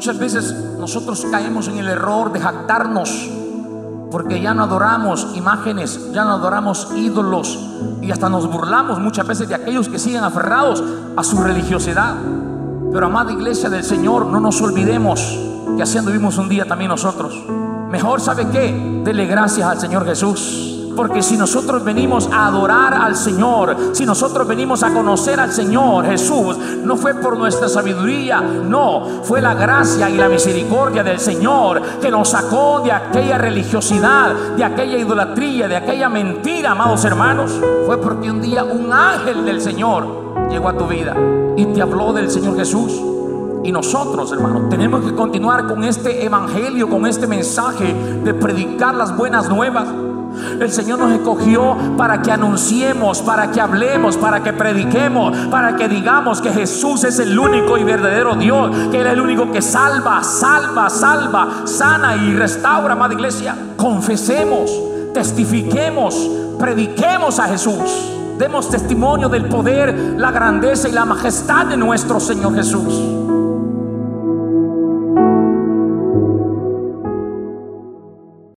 Muchas veces nosotros caemos en el error de jactarnos porque ya no adoramos imágenes, ya no adoramos ídolos y hasta nos burlamos muchas veces de aquellos que siguen aferrados a su religiosidad. Pero amada iglesia del Señor, no nos olvidemos que haciendo vivimos un día también nosotros. Mejor sabe qué, dele gracias al Señor Jesús. Porque si nosotros venimos a adorar al Señor, si nosotros venimos a conocer al Señor Jesús, no fue por nuestra sabiduría, no, fue la gracia y la misericordia del Señor que nos sacó de aquella religiosidad, de aquella idolatría, de aquella mentira, amados hermanos. Fue porque un día un ángel del Señor llegó a tu vida y te habló del Señor Jesús. Y nosotros, hermanos, tenemos que continuar con este evangelio, con este mensaje de predicar las buenas nuevas. El Señor nos escogió para que anunciemos, para que hablemos, para que prediquemos, para que digamos que Jesús es el único y verdadero Dios, que Él es el único que salva, salva, salva, sana y restaura, amada iglesia. Confesemos, testifiquemos, prediquemos a Jesús. Demos testimonio del poder, la grandeza y la majestad de nuestro Señor Jesús.